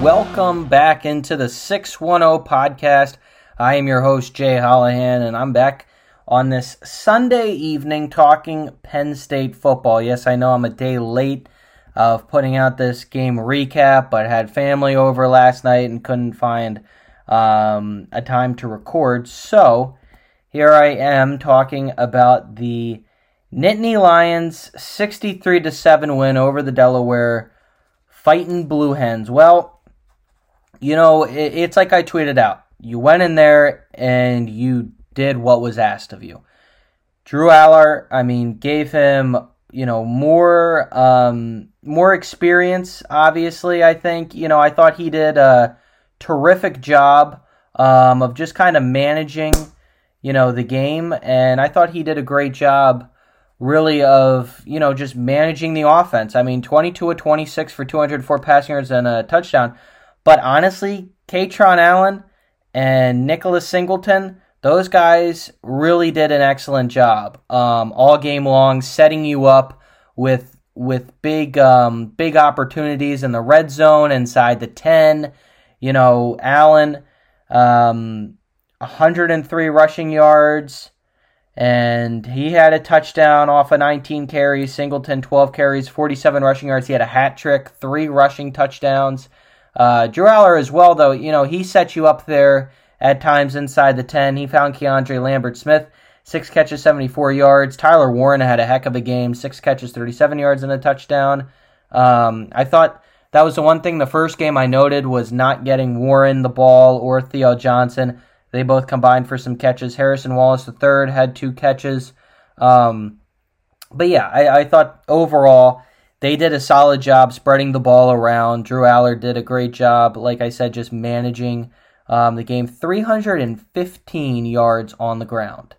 welcome back into the 610 podcast. I am your host, Jay Hollahan, and I'm back on this Sunday evening talking Penn State football. Yes, I know I'm a day late of putting out this game recap, but had family over last night and couldn't find um, a time to record. So here I am talking about the Nittany Lions 63 to 7 win over the Delaware Fighting Blue Hens. Well, you know, it, it's like I tweeted out. You went in there and you did what was asked of you. Drew Allar, I mean, gave him, you know, more um, more experience, obviously, I think. You know, I thought he did a terrific job um, of just kind of managing, you know, the game. And I thought he did a great job really of you know just managing the offense. I mean, 22 of 26 for 204 passing yards and a touchdown. But honestly, Kaytron Allen and Nicholas Singleton, those guys really did an excellent job um, all game long, setting you up with with big um, big opportunities in the red zone inside the 10. You know, Allen, um, 103 rushing yards and he had a touchdown off of 19 carries. Singleton 12 carries, 47 rushing yards. He had a hat trick, three rushing touchdowns. Uh, Drew as well, though. You know he set you up there at times inside the 10. He found Keandre Lambert Smith, six catches, 74 yards. Tyler Warren had a heck of a game, six catches, 37 yards and a touchdown. Um, I thought that was the one thing. The first game I noted was not getting Warren the ball or Theo Johnson. They both combined for some catches. Harrison Wallace III had two catches. Um, but yeah, I, I, thought overall they did a solid job spreading the ball around. Drew Allar did a great job, like I said, just managing um, the game. 315 yards on the ground.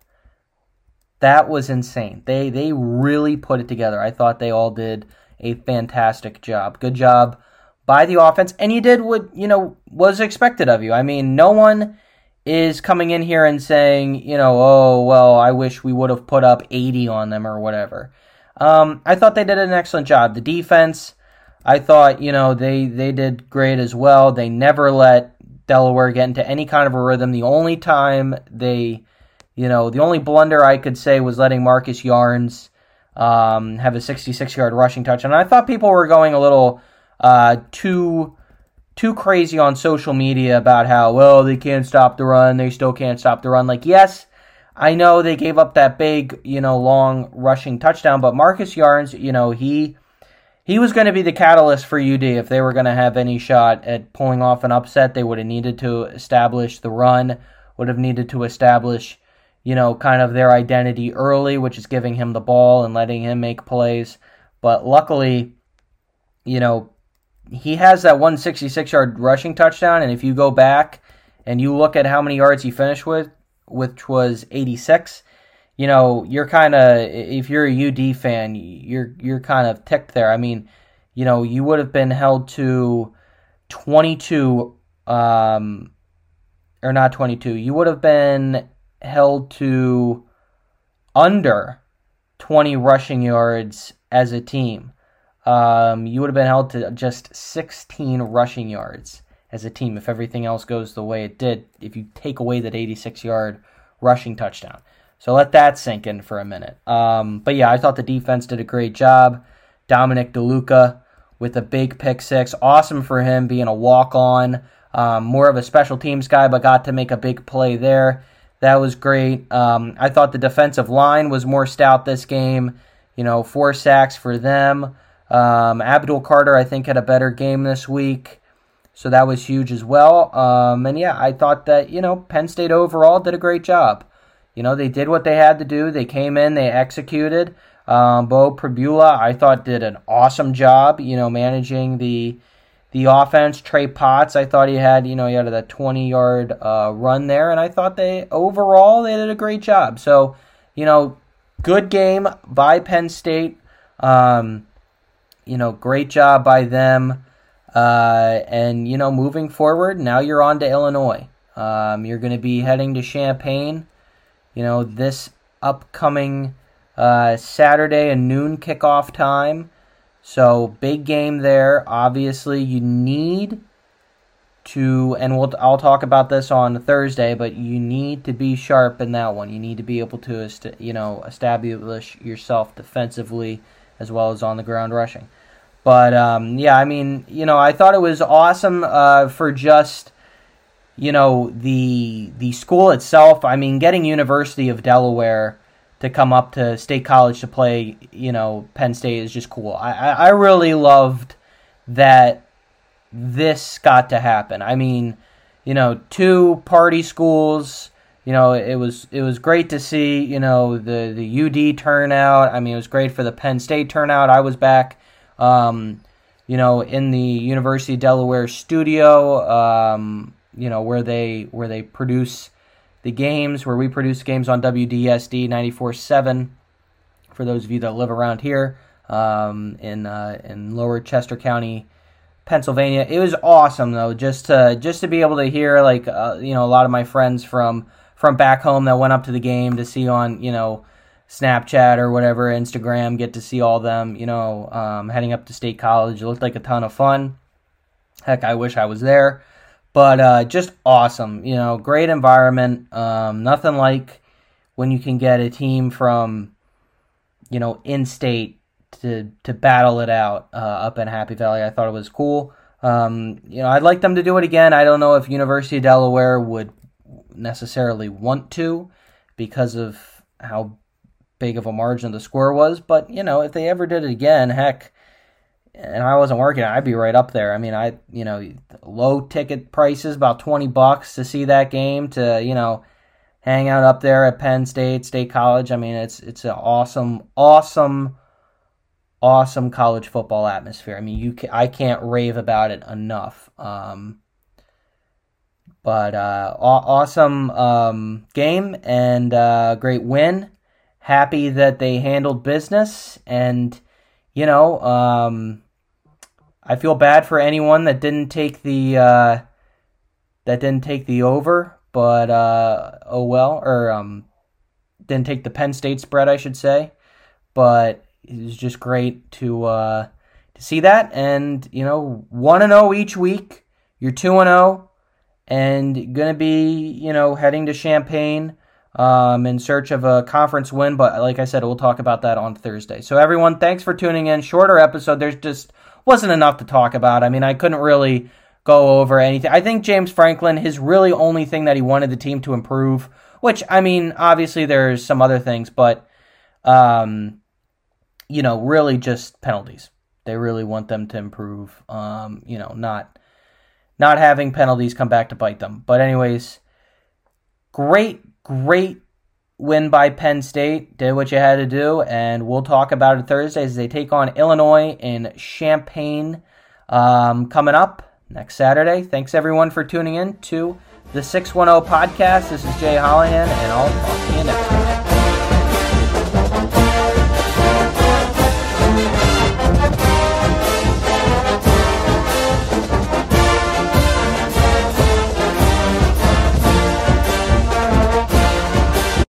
That was insane. They they really put it together. I thought they all did a fantastic job. Good job by the offense, and you did what you know was expected of you. I mean, no one is coming in here and saying, you know, oh, well, I wish we would have put up 80 on them or whatever. Um, I thought they did an excellent job. The defense, I thought, you know, they, they did great as well. They never let Delaware get into any kind of a rhythm. The only time they, you know, the only blunder I could say was letting Marcus Yarns um, have a 66 yard rushing touch. And I thought people were going a little uh, too too crazy on social media about how, well, they can't stop the run, they still can't stop the run. Like, yes, I know they gave up that big, you know, long rushing touchdown, but Marcus Yarns, you know, he he was going to be the catalyst for UD if they were going to have any shot at pulling off an upset. They would have needed to establish the run, would have needed to establish, you know, kind of their identity early, which is giving him the ball and letting him make plays. But luckily, you know, he has that 166 yard rushing touchdown, and if you go back and you look at how many yards he finished with, which was 86, you know, you're kind of if you're a UD fan, you're you're kind of ticked there. I mean, you know, you would have been held to 22 um or not 22. You would have been held to under 20 rushing yards as a team um, you would have been held to just 16 rushing yards as a team if everything else goes the way it did, if you take away that 86 yard rushing touchdown. So let that sink in for a minute. Um, but yeah, I thought the defense did a great job. Dominic DeLuca with a big pick six. Awesome for him being a walk on. Um, more of a special teams guy, but got to make a big play there. That was great. Um, I thought the defensive line was more stout this game. You know, four sacks for them. Um, Abdul Carter, I think, had a better game this week. So that was huge as well. Um, and yeah, I thought that, you know, Penn State overall did a great job. You know, they did what they had to do. They came in, they executed. Um, Beau Pribula, I thought, did an awesome job, you know, managing the the offense. Trey Potts, I thought he had, you know, he had a 20 yard uh, run there. And I thought they, overall, they did a great job. So, you know, good game by Penn State. Um, you know, great job by them. Uh, and you know, moving forward, now you're on to Illinois. Um, you're going to be heading to Champaign. You know, this upcoming uh, Saturday, a noon kickoff time. So big game there. Obviously, you need to, and we'll I'll talk about this on Thursday, but you need to be sharp in that one. You need to be able to, you know, establish yourself defensively as well as on the ground rushing. But um, yeah, I mean, you know, I thought it was awesome uh, for just you know the the school itself. I mean, getting University of Delaware to come up to State College to play, you know, Penn State is just cool. I I, really loved that this got to happen. I mean, you know, two party schools. You know, it was it was great to see. You know, the the UD turnout. I mean, it was great for the Penn State turnout. I was back um, you know, in the University of Delaware studio, um, you know, where they where they produce the games, where we produce games on WDSD 94.7. For those of you that live around here um, in uh, in Lower Chester County, Pennsylvania, it was awesome though, just to just to be able to hear like uh, you know a lot of my friends from from back home that went up to the game to see on you know Snapchat or whatever, Instagram, get to see all them, you know, um, heading up to State College. It looked like a ton of fun. Heck, I wish I was there. But uh, just awesome, you know, great environment. Um, nothing like when you can get a team from, you know, in state to to battle it out uh, up in Happy Valley. I thought it was cool. Um, you know, I'd like them to do it again. I don't know if University of Delaware would necessarily want to because of how big of a margin the score was. But you know, if they ever did it again, heck, and I wasn't working, I'd be right up there. I mean, I you know, low ticket prices, about twenty bucks to see that game. To you know, hang out up there at Penn State, State College. I mean, it's it's an awesome, awesome. Awesome college football atmosphere. I mean, you can, I can't rave about it enough. Um, but uh, awesome um, game and uh, great win happy that they handled business and you know um, i feel bad for anyone that didn't take the uh, that didn't take the over but uh, oh well or um, didn't take the penn state spread i should say. But it was just great to uh, to see that and you know 1 and 0 each week. You're 2 and 0 and going to be you know heading to champaign um, in search of a conference win. But like I said, we'll talk about that on Thursday. So everyone, thanks for tuning in. Shorter episode. There's just wasn't enough to talk about. I mean, I couldn't really go over anything. I think James Franklin, his really only thing that he wanted the team to improve, which I mean, obviously there's some other things, but um, you know, really just penalties. They really want them to improve. Um, you know, not not having penalties come back to bite them. But anyways, great Great win by Penn State. Did what you had to do, and we'll talk about it Thursday as they take on Illinois in Champaign um, coming up next Saturday. Thanks everyone for tuning in to the 610 podcast. This is Jay Hollihan, and I'll talk to you next